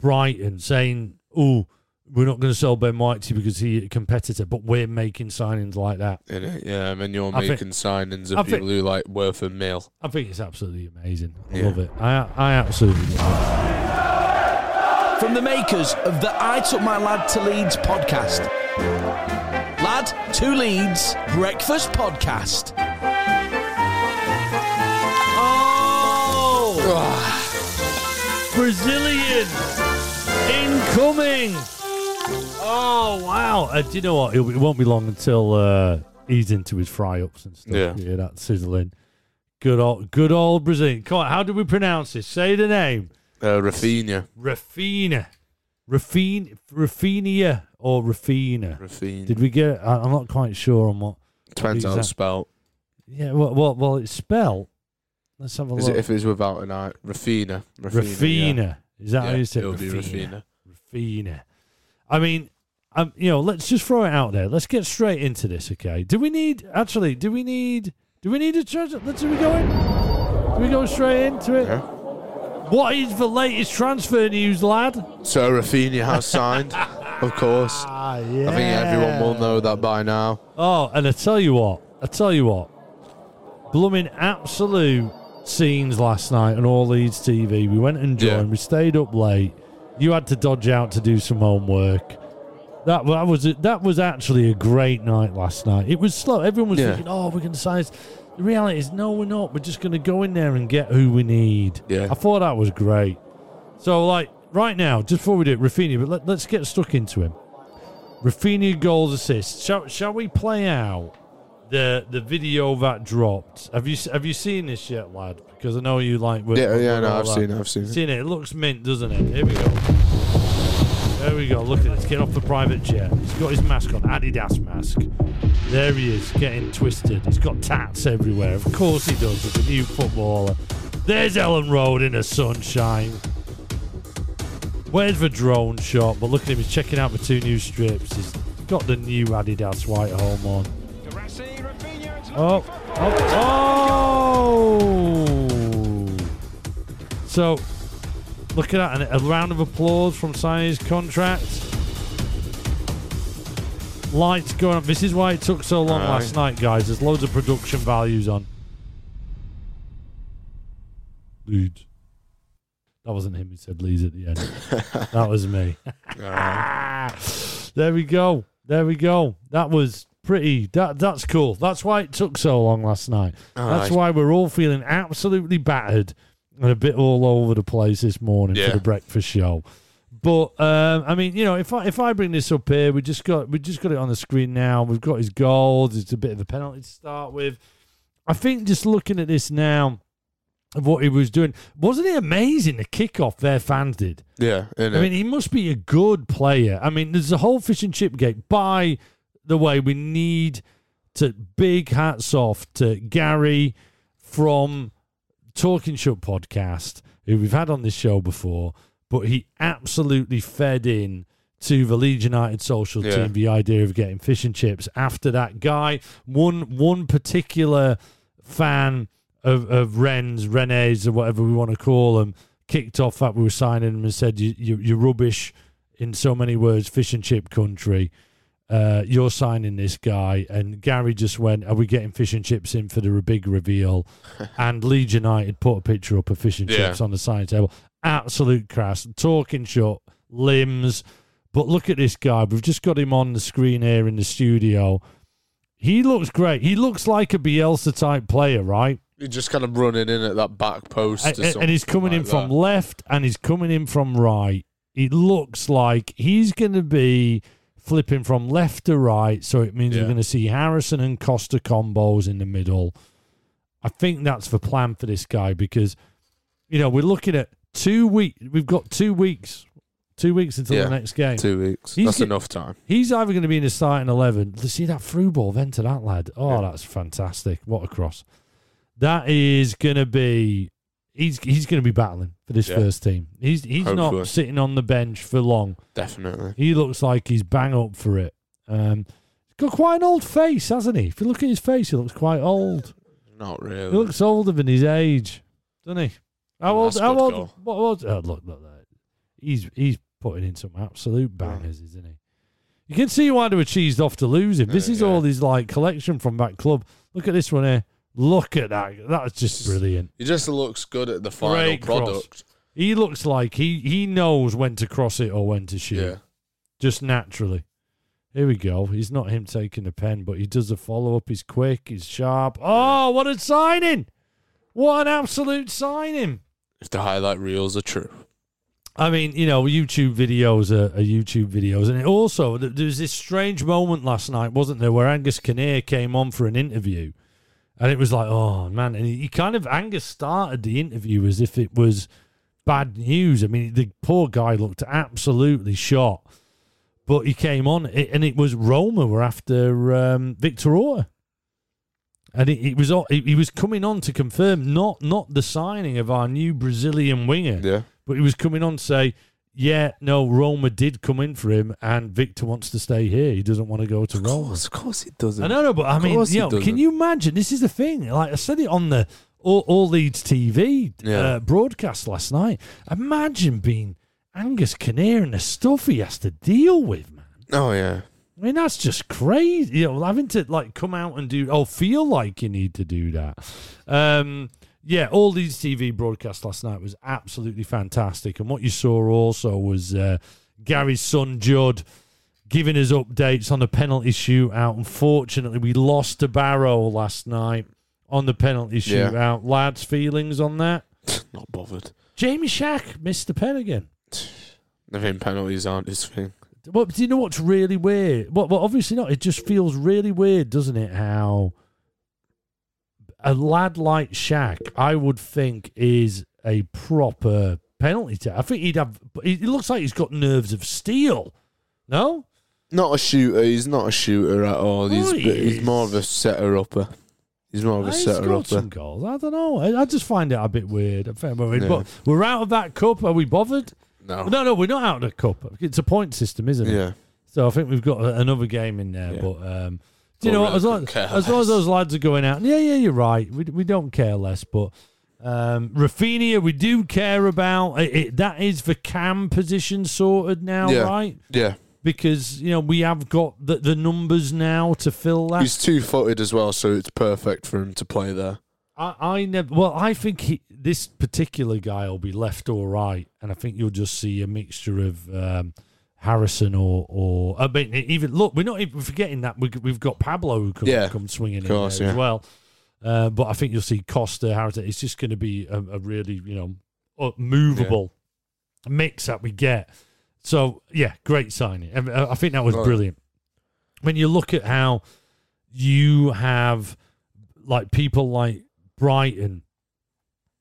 Brighton saying, "Oh, we're not going to sell Ben White because he's a competitor," but we're making signings like that. Innit? Yeah, and then you're I think- making signings I of think- people who like worth a mil. I think it's absolutely amazing. I Yeah. love it. I I absolutely love it. From the makers of the I Took My Lad to Leeds podcast. Lad to Leeds Breakfast Podcast. Oh, Brazilian incoming. Oh wow! Uh, do you know what? It'll, it won't be long until uh, he's into his fry ups and stuff. Yeah. yeah, that sizzling. Good old, good old Brazilian. Come on, how do we pronounce this? Say the name. Uh, Rafinha. Rafina, Rafin, Rafinia or Rafina. Rafinha. Did we get? I- I'm not quite sure on what. Depends how it's spelled. Yeah, well, well, well it's spelled. Let's have a Is look. it if it's without an I? Rafina. Rafina. Rafina. yeah. Is that how you say it? it'll be Rafina. Rafina. I mean, um, you know, let's just throw it out there. Let's get straight into this, okay? Do we need actually? Do we need? Do we need a treasure? Let's. Do we go in? Do we go straight into it? Yeah. What is the latest transfer news, lad? So Rafinha has signed, of course. Ah, yeah. I think everyone will know that by now. Oh, and I tell you what, I tell you what, blooming absolute scenes last night on All Leeds TV. We went and joined. Yeah. We stayed up late. You had to dodge out to do some homework. That, that was that was actually a great night last night. It was slow. Everyone was Yeah. thinking, "Oh, we're going to sign." The reality is, no, we're not. We're just going to go in there and get who we need. Yeah. I thought that was great. So, like right now, just before we do it, Rafinha, but let, let's get stuck into him. Rafinha goals assists. Shall, shall we play out the the video that dropped? Have you have you seen this yet, lad? Because I know you like. Yeah, yeah, no, I've that. seen it, I've seen it. Seen it. It looks mint, doesn't it? Here we go. There we go. Look at this. Get off the private jet. He's got his mask on, Adidas mask. There he is, getting twisted. He's got tats everywhere. Of course he does. He's a new footballer. There's Elland Road in the sunshine. Where's the drone shot? But look at him. He's checking out the two new strips. He's got the new Adidas white home on. Oh, oh, oh. So, look at that. And a round of applause from signing his contract. Lights going up. This is why it took so long Aye. last night, guys. There's loads of production values on. Leeds. That wasn't him who said Leeds at the end. that was me. there we go. There we go. That was pretty. That that's cool. That's why it took so long last night. that's why we're all feeling absolutely battered and a bit all over the place this morning Yeah. for the breakfast show. But um, I mean, you know, if I if I bring this up here, we just got we just got it on the screen now. We've got his goals. It's a bit of a penalty to start with. I think just looking at this now of what he was doing, wasn't it amazing the kickoff their fans did? Yeah, I mean, he must be a good player. I mean, there's a whole fish and chip gate. By the way, we need to big hats off to Gary from Talking Shut podcast, who we've had on this show before, but he absolutely fed in to the Leeds United social Yeah. team the idea of getting fish and chips after that guy. One one particular fan of, of Ren's, Rene's, or whatever we want to call them, kicked off that we were signing him and said, you, you, You're rubbish in so many words, fish and chip country. Uh, you're signing this guy. And Gary just went, Are we getting fish and chips in for the big reveal? and Leeds United put a picture up of fish and Yeah. chips on the signing table. Absolute crass. Talking shut, limbs. But look at this guy. We've just got him on the screen here in the studio. He looks great. He looks like a Bielsa type player, right? He's just kind of running in at that back post. And, or and- and he's something coming in like from left and he's coming in from right. It looks like he's going to be flipping from left to right. So it means we're going to see Harrison and Costa combos in the middle. I think that's the plan for this guy because, you know, we're looking at two weeks. We've got two weeks, two weeks until Yeah, the next game. Two weeks. He's That's get- enough time. He's either going to be in the starting 11. Let's see that through ball then to that lad. Oh, Yeah. that's fantastic. What a cross. That is going to be. He's he's going to be battling for this Yeah. first team. He's he's not sitting on the bench for long. Definitely. He looks like he's bang up for it. Um, he's got quite an old face, hasn't he? If you look at his face, he looks quite old. Not really. He looks older than his age, doesn't he? How old? That's How old? goal. What was? Oh, look, look, look. he's he's putting in some absolute bangers, isn't he? You can see why they were cheesed off to lose him. This Yeah, is yeah. all his like collection from that club. Look at this one here. Look at that. That's just brilliant. He just looks good at the final Great cross. product. He looks like he he knows when to cross it or when to shoot. Yeah. Just naturally. Here we go. He's not him taking the pen, but he does the follow up. He's quick. He's sharp. Oh, what a signing! What an absolute signing! If the highlight reels are true. I mean, you know, YouTube videos are, are YouTube videos, and it also there was this strange moment last night, wasn't there, where Angus Kinnear came on for an interview, and it was like, oh man, and he, he kind of Angus started the interview as if it was bad news. I mean, the poor guy looked absolutely shot, but he came on, and it was Roma were after um, Victor Orta. And it, it was he he was coming on to confirm not not the signing of our new Brazilian winger, Yeah. but he was coming on to say, yeah, no, Roma did come in for him, and Victor wants to stay here. He doesn't want to go to Of Roma. course, of course it doesn't. I don't know, but I Of mean, course you he know, can you imagine? This is the thing. Like I said it on the All, All Leeds TV Yeah. uh, broadcast last night. Imagine being Angus Kinnear and the stuff he has to deal with, man. Oh yeah. I mean, that's just crazy. You know, having to like come out and do, oh, feel like you need to do that. Um, yeah, all these TV broadcasts last night was absolutely fantastic. And what you saw also was uh, Gary's son, Judd, giving us updates on the penalty shootout. Unfortunately, we lost to Barrow last night on the penalty Yeah. shootout. Lads, feelings on that? Not bothered. Jamie Shack missed the pen again. I think penalties aren't his thing. Well, do you know what's really weird? Well, well, obviously not. It just feels really weird, doesn't it? How a lad like Shaq, I would think, is a proper penalty taker. I think he'd have. He looks like he's got nerves of steel. No, Not a shooter. He's not a shooter at all. He's Oh, he bit- he's more of a setter upper. He's more of a he's setter got upper. some goals. I don't know. I, I just find it a bit weird. A. Yeah. But we're out of that cup. Are we bothered? No. No, no, we're not out of the cup. It's a point system, isn't it? Yeah. So I think we've got another game in there. Yeah. But um, you know really As long, as long as those lads are going out, yeah, yeah, you're right. We we don't care less. But um, Rafinha, we do care about. It, it, that is the cam position sorted now, Yeah. right? Yeah. Because you know we have got the, the numbers now to fill that. He's two footed as well, so it's perfect for him to play there. I, I never. Well, I think he, this particular guy will be left or right, and I think you'll just see a mixture of um, Harrison or or I mean, even look, we're not even forgetting that we, we've got Pablo who come, Yeah, come swinging course, in there as well. Uh, but I think you'll see Costa, Harrison. It's just going to be a, a really you know uh, movable mix that we get. So yeah, great signing. I, I think that was Right. brilliant. When you look at how you have like people like Brighton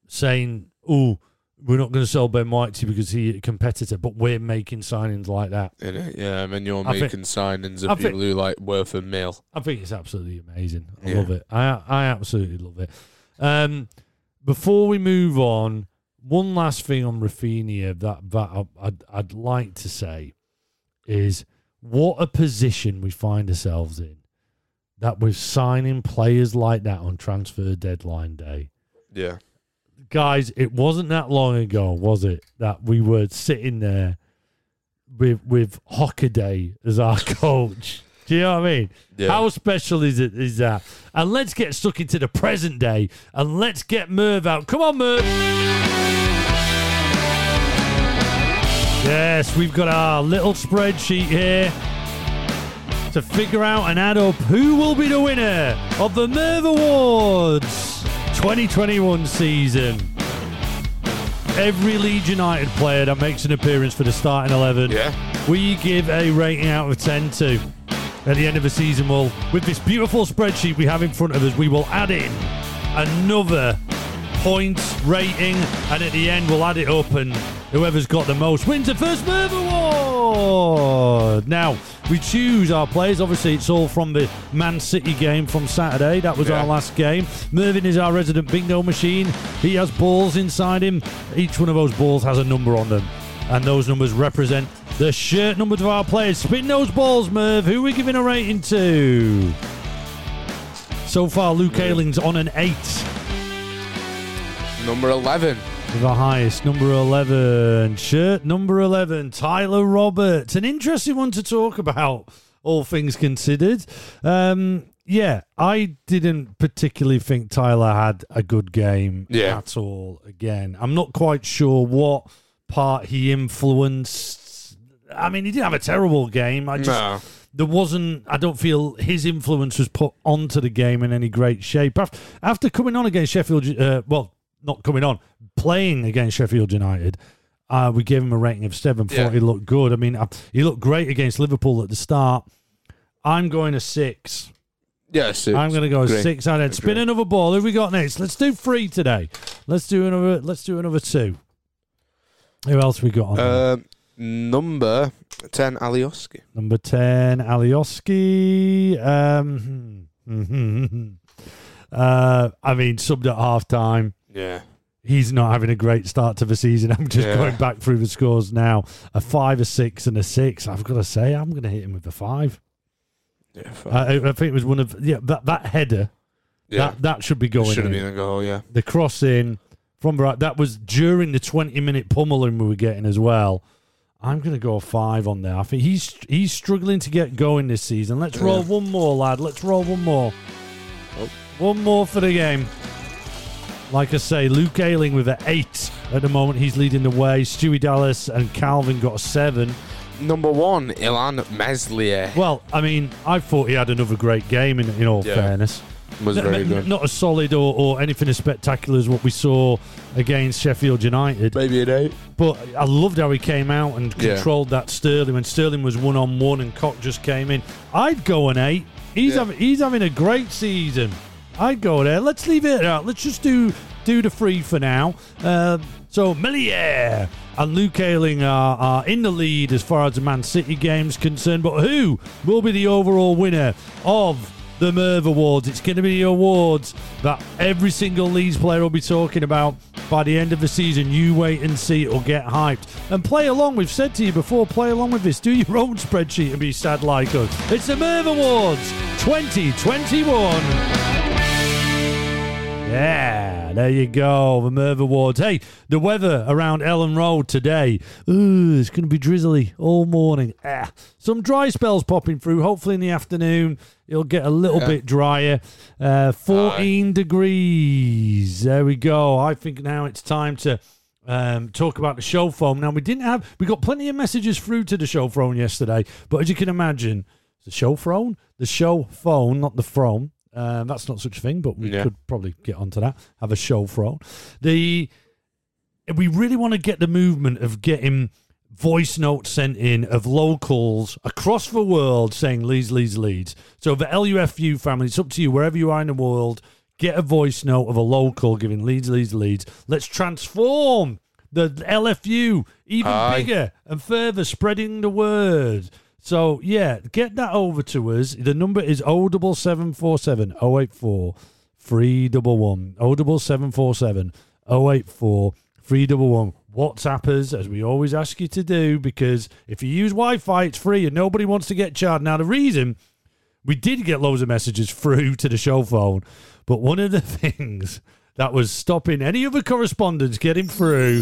saying, "Oh, we're not going to sell Ben White to you because he's a competitor," but we're making signings like that. Yeah, and then you're I think- making signings of I think- people who like worth a mil. I think it's absolutely amazing. I Yeah. love it. I I absolutely love it. Um, before we move on, one last thing on Rafinha that that I'd, I'd like to say is what a position we find ourselves in that we're signing players like that on transfer deadline day. Yeah. Guys, it wasn't that long ago, was it, that we were sitting there with with Hockaday as our coach. Do you know what I mean? Yeah. How special is it is that? And let's get stuck into the present day and let's get Merv out. Come on, Merv. Yes, we've got our little spreadsheet here to figure out and add up who will be the winner of the Merv Awards 2021 season. Every Leeds United player that makes an appearance for the starting 11, Yeah. we give a rating out of 10 to. At the end of the season, we'll, with this beautiful spreadsheet we have in front of us, we will add in another points rating, and at the end, we'll add it up, and whoever's got the most wins the first Merv Award. Now, we choose our players. Obviously, it's all from the Man City game from Saturday. That was Yeah. our last game. Mervyn is our resident bingo machine. He has balls inside him. Each one of those balls has a number on them. And those numbers represent the shirt numbers of our players. Spin those balls, Merv. Who are we giving a rating to? So far, Luke Ayling's on an 8. Number 11. The highest, number 11. Shirt number 11, Tyler Roberts. An interesting one to talk about, all things considered. Um, yeah, I didn't particularly think Tyler had a good game Yeah. at all. Again, I'm not quite sure what part he influenced. I mean, he didn't have a terrible game. I just No. there wasn't. I don't feel his influence was put onto the game in any great shape. After, after coming on against Sheffield, uh, well, not coming on, playing against Sheffield United, uh, we gave him a rating of seven. Thought Yeah. he looked good. I mean, uh, he looked great against Liverpool at the start. I'm going a six. Yes. I'm going to go a six. And then spin another ball. Who we got next? Let's do three today. Let's do another. Let's do another two. Who else we got? Um, number 10, Alioski. Number 10, Alioski. Um, hmm. uh, I mean, subbed at half time. Yeah. He's not having a great start to the season. I'm just Yeah. going back through the scores now. A five, a six, and a six. I've got to say, I'm going to hit him with a five. Yeah. Uh, I, I I think it was one of yeah that that header yeah. that that should be going Should have been a goal, yeah. The cross in from the right that was during the 20 minute pummeling we were getting as well. I'm going to go a five on there. I think he's he's struggling to get going this season. Let's roll Yeah. one more, lad. Let's roll one more. Oh. One more for the game. Like I say, Luke Ayling with an eight at the moment. He's leading the way. Stewie Dallas and Kalvin got a seven. Number one, Illan Meslier. Well, I mean, I thought he had another great game. In, in all Yeah. fairness, Was very good. not as solid or, or anything as spectacular as what we saw against Sheffield United. Maybe an eight. But I loved how he came out and Yeah. controlled that Sterling when Sterling was one on one and Koch just came in. I'd go an eight. He's Yeah. having he's having a great season. I'd go there. Let's leave it out. Let's just do do the free for now. Um, so Meslier and Luke Ayling are, are in the lead as far as the Man City game's concerned. But who will be the overall winner of the Merv Awards? It's going to be the awards that every single Leeds player will be talking about by the end of the season. You wait and see. It'll get hyped. And play along. We've said to you before, play along with this. Do your own spreadsheet and be sad like us. It's the Merv Awards 2021. Yeah, there you go. The Merv Awards. Hey, the weather around Elland Road today. Ooh, it's going to be drizzly all morning. Ah, some dry spells popping through. Hopefully in the afternoon it'll get a little Yeah. bit drier. Uh, 14 degrees. There we go. I think now it's time to um, talk about the show phone. Now we didn't have. We got plenty of messages through to the show phone yesterday, but as you can imagine, the show phone, the show phone, not the phone. Um, that's not such a thing, but we Yeah. could probably get onto that. Have a show phone. The we really want to get the movement of getting voice notes sent in of locals across the world saying Leeds, Leeds, Leeds. So the LUFU family, it's up to you wherever you are in the world. Get a voice note of a local giving Leeds, Leeds, Leeds. Let's transform the LFU even Aye. bigger and further, spreading the word. So yeah, get that over to us. The number is O double seven four seven O eight four three double one O double seven four seven O eight four three double one. WhatsApp us as we always ask you to do because if you use Wi-Fi, it's free and nobody wants to get charged. Now the reason we did get loads of messages through to the show phone, but one of the things that was stopping any other correspondence getting through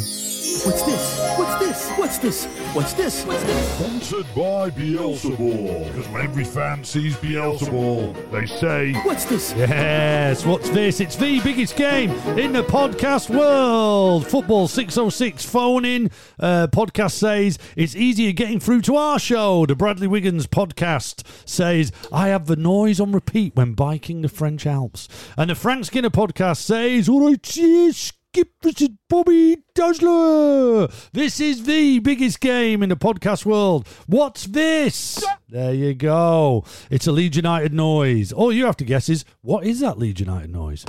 What's this? What's this? What's this? What's this? What's this? Sponsored by Beelzebul. Because when every fan sees Beelzebul, they say, What's this? Yes, what's this? It's the biggest game in the podcast world. Football 606 phone in. Uh, podcast says it's easier getting through to our show. The Bradley Wiggins podcast says I have the noise on repeat when biking the French Alps. And the Frank Skinner podcast says, All right, cheers. Is Bobby Dazzler. This is the biggest game in the podcast world. What's this? There you go. It's a Leeds United noise. All you have to guess is what is that Leeds United noise?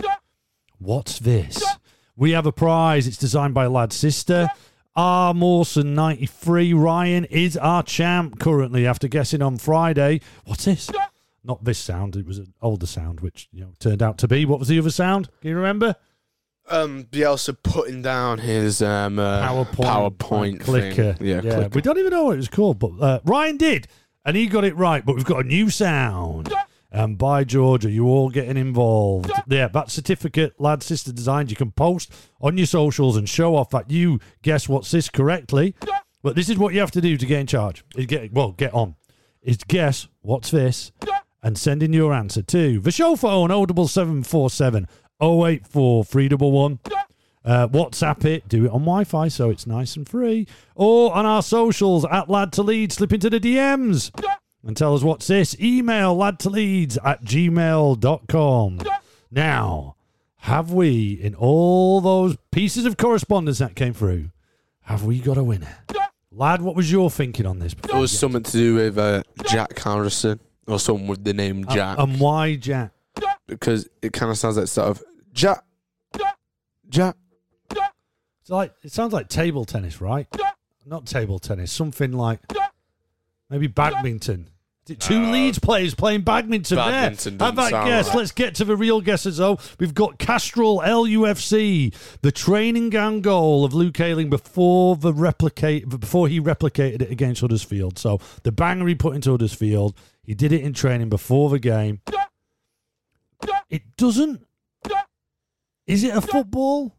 What's this? We have a prize. It's designed by Lad's sister. R. Mawson 93. Ryan is our champ currently after guessing on Friday. What's this? Not this sound. It was an older sound, which you know turned out to be. What was the other sound? Can you remember? Um, Bielsa putting down his um uh, PowerPoint, PowerPoint clicker. Thing. Yeah, yeah. clicker. We don't even know what it was called, but uh, Ryan did, and he got it right. But we've got a new sound, And by George, are you all getting involved? Yeah, that certificate, lad, sister designs, you can post on your socials and show off that you guess what's this correctly. But this is what you have to do to get in charge. Is get well, get on. Is guess what's this and send in your answer to the show phone 07747 084 311. Uh, WhatsApp it, do it on Wi Fi so it's nice and free. Or on our socials at Lad to Lead, slip into the DMs and tell us what's this. Email lad to leads at gmail.com. Now, have we, in all those pieces of correspondence that came through, have we got a winner? Lad, what was your thinking on this? It was something to do with uh, Jack Harrison or someone with the name Jack And why Jack? because it kind of sounds like sort of Jack, Jack. It's like it sounds like table tennis, right? Not table tennis, something like maybe badminton. Is it two uh, Leeds players playing badminton, Badminton there? Have doesn't that sound guess. right. Let's get to the real guesses, though. We've got Castrol LUFC, the training ground goal of Luke Ayling before the replicate before he replicated it against Huddersfield. So the banger he put into Huddersfield, he did it in training before the game. It doesn't. Is it a football?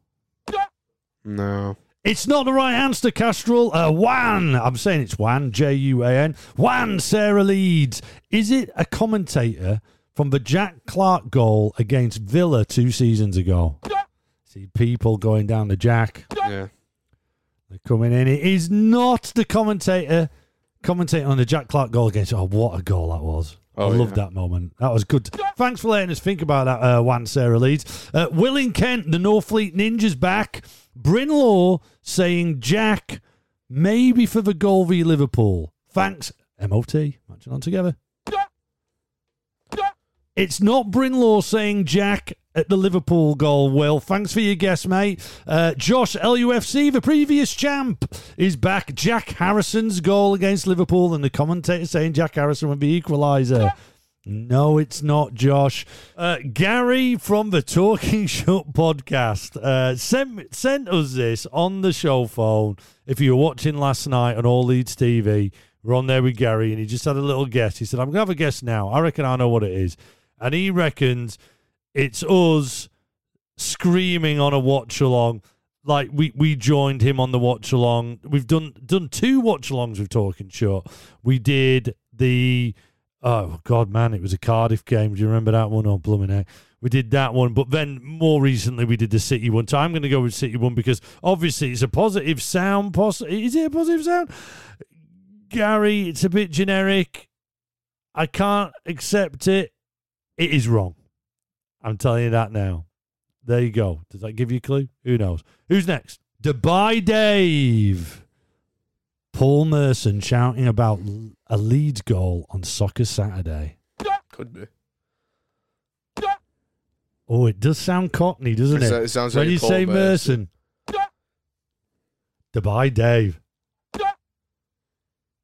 No, It's not the right answer, Castrol. Uh, Wan. I'm saying it's Wan, J U A N. Wan Sarah Leeds. Is it a commentator from the Jack Clarke goal against Villa two seasons ago? See people going down the Jack. yeah. They're coming in. It is not the commentator commentating on the Jack Clarke goal against. Oh, what a goal that was. Oh, I loved that moment. That was good. Thanks for letting us think about that, uh, Wan Sarah Leeds. Uh, Willing Kent, the Northfleet Ninjas back. Bryn Law saying Jack, maybe for the goal v Liverpool. Thanks, MOT. Matching on together. It's not Bryn Law saying Jack at the Liverpool goal. Will, thanks for your guess, mate. Uh, Josh LUFC, the previous champ, is back. Jack Harrison's goal against Liverpool, and the commentator saying Jack Harrison would be equaliser. No, it's not, Josh. Uh, Gary from the Talking Shut podcast uh, sent sent us this on the show phone. If you were watching last night on All Leeds TV, we're on there with Gary, and he just had a little guess. He said, "I'm gonna have a guess now. I reckon I know what it is," and he reckons it's us screaming on a watch along. Like we, we joined him on the watch along. We've done done two watch alongs with Talking Short. We did the oh god man, it was a Cardiff game. Do you remember that one? Oh blooming heck. We did that one, but then more recently we did the City one. So I'm going to go with City one because obviously it's a positive sound. Poss- is it a positive sound? Gary, it's a bit generic. I can't accept it. It is wrong. I'm telling you that now. There you go. Does that give you a clue? Who knows? Who's next? Dubai Dave. Paul Merson shouting about a Leeds goal on Soccer Saturday. Could be. Oh, it does sound cockney, doesn't It it? sounds when like you Paul say Merson. Merson. Dubai Dave.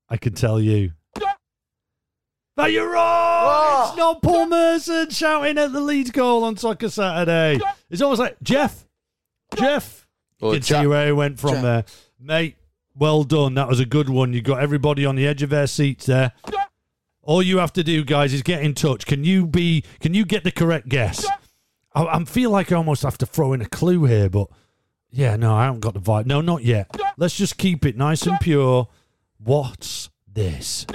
I can tell you. That you're wrong! Oh. It's not Paul Merson shouting at the lead goal on Soccer Saturday. It's almost like Jeff. Jeff. Or you can see where he went from Jack. there. Mate, well done. That was a good one. You got everybody on the edge of their seats there. All you have to do, guys, is get in touch. Can you be? Can you get the correct guess? I, I feel like I almost have to throw in a clue here, but yeah, no, I haven't got the vibe. No, not yet. Let's just keep it nice and pure. What's this?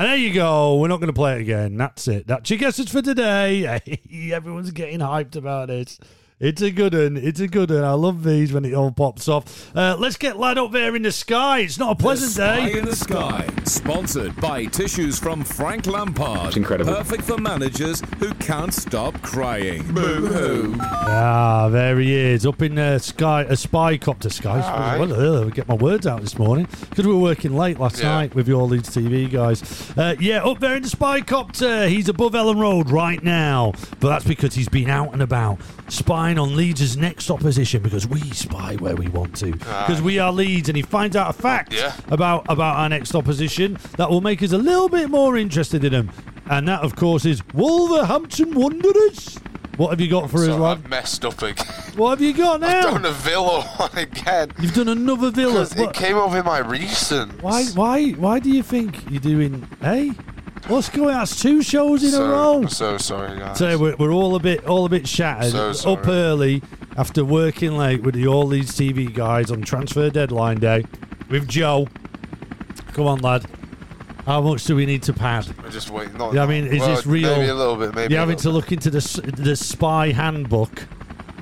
And there you go. We're not going to play it again. That's it. That's your guesses for today. Everyone's getting hyped about it. It's a good one. It's a good one. I love these when it all pops off. Uh, let's get lad up there in the sky. It's not a pleasant Spy day. in the Sky, sponsored by tissues from Frank Lampard. It's incredible. Perfect for managers who can't stop crying. Boo hoo. Ah, there he is, up in the sky, a spy copter sky. Aye. Well, uh, get my words out this morning because we were working late last Yeah. night with your Leeds TV guys. Uh, yeah, up there in the spy copter. He's above Elland Road right now, but that's because he's been out and about spying on Leeds' next opposition because we spy where we want to ah. because we are Leeds, and he finds out a fact Yeah. about about our next opposition that will make us a little bit more interested in him, and that, of course, is Wolverhampton Wanderers. What have you got for us, lad? I've messed up again. What have you got now? Done a Villa one again. You've done another Villa. Because it came in my recent. Why? Why? Why do you think you're doing? Hey, what's going? on? That's two shows in so, a row. I'm so sorry, guys. So we're, we're all a bit all a bit shattered. So sorry. Up early after working late with the All Leeds TV guys on transfer deadline day with Joe. Come on, lad. How much do we need to pad? We're just waiting. Not, Yeah, I mean, is well, this real? Maybe a little bit. Maybe You're having to little look into the the spy handbook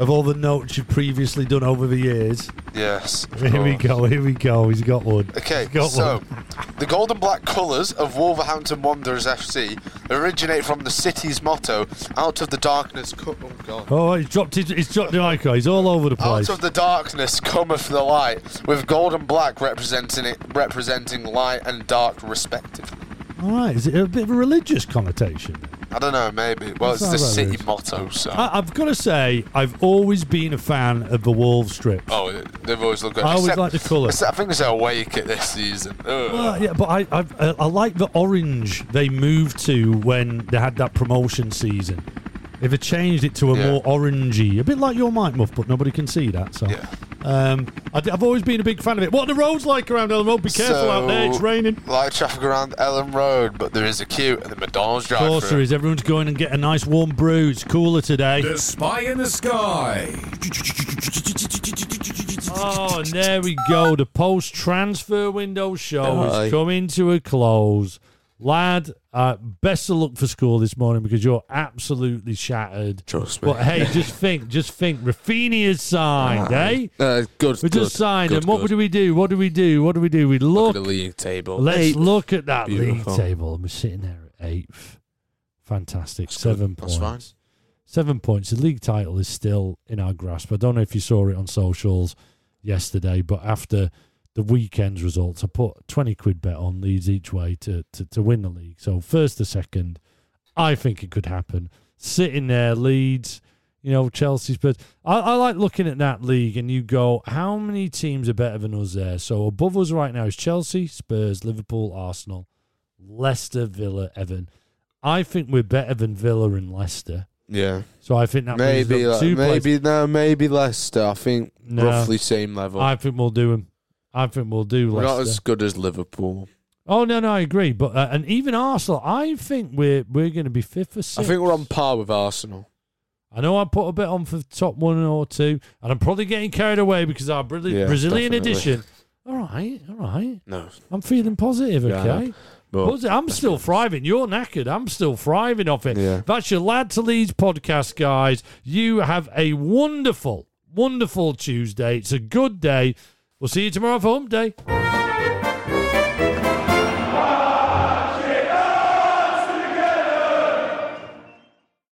of all the notes you've previously done over the years. Yes. Here we go. Here we go. He's got one. Okay, got so one. the gold and black colours of Wolverhampton Wanderers FC originate from the city's motto: "Out of the darkness, co- oh god." Oh, he's dropped his, he's dropped the icon. He's all over the place. Out of the darkness cometh the light, with gold and black representing it, representing light and dark respectively. All right. Is it a bit of a religious connotation? I don't know, maybe. Well, it's the city it is. motto, so. I, I've got to say, I've always been a fan of the Wolves strip. oh, they've always looked good. I always like the colour. except I think it's awake at this season. Ugh. Well, yeah, but I, I I- uh, I like the orange they moved to when they had that promotion season. They've changed it to a Yeah. more orangey, a bit like your mic muff, but nobody can see that. So, Yeah. Um, I, have always been a big fan of it. What are the roads like around Elland Road? Be careful out there; it's raining. Light traffic around Elland Road, but there is a queue at the McDonald's Of course, there drive-thru. is. Everyone's going and get a nice warm brew. It's cooler today. The Spy in the Sky. Oh, and there we go. The post transfer window show Aye. is coming to a close. Lad, uh, best of luck for school this morning because you're absolutely shattered. Trust me. But hey, just think, just think. Rafinha's signed, eh? Uh, good. We good, just signed good, him. What good. do we do? What do we do? What do we do? We Look look. at the league table. let's Eight. look at that Beautiful. league table. And we're sitting there at eighth. Fantastic. That's Seven points. fine. Seven points. The league title is still in our grasp. I don't know if you saw it on socials yesterday, but after the weekend's results, I put 20 quid bet on these each way to, to, to win the league. So, first to second, I think it could happen. Sitting there, Leeds, you know, Chelsea, Spurs. I, I like looking at that league and you go, how many teams are better than us there? So, above us right now is Chelsea, Spurs, Liverpool, Arsenal, Leicester, Villa, Everton. I think we're better than Villa and Leicester. Yeah. So I think that Maybe, like, two places- maybe no, maybe Leicester. I think No. roughly same level. I think we'll do him. I think we'll do We're Leicester. not as good as Liverpool. oh no, no, I agree. But uh, and even Arsenal, I think we're we're going to be fifth or sixth. I think we're on par with Arsenal. I know I put a bit on for the top one or two, and I'm probably getting carried away because our Brazil- Yeah, Brazilian definitely. edition. All right, all right. No, I'm feeling positive. Yeah, I know. Okay. but I'm still thriving. You're knackered. I'm still thriving off it. Yeah. That's your Lad to Leeds podcast, guys. You have a wonderful, wonderful Tuesday. It's a good day. We'll see you tomorrow for Home Day.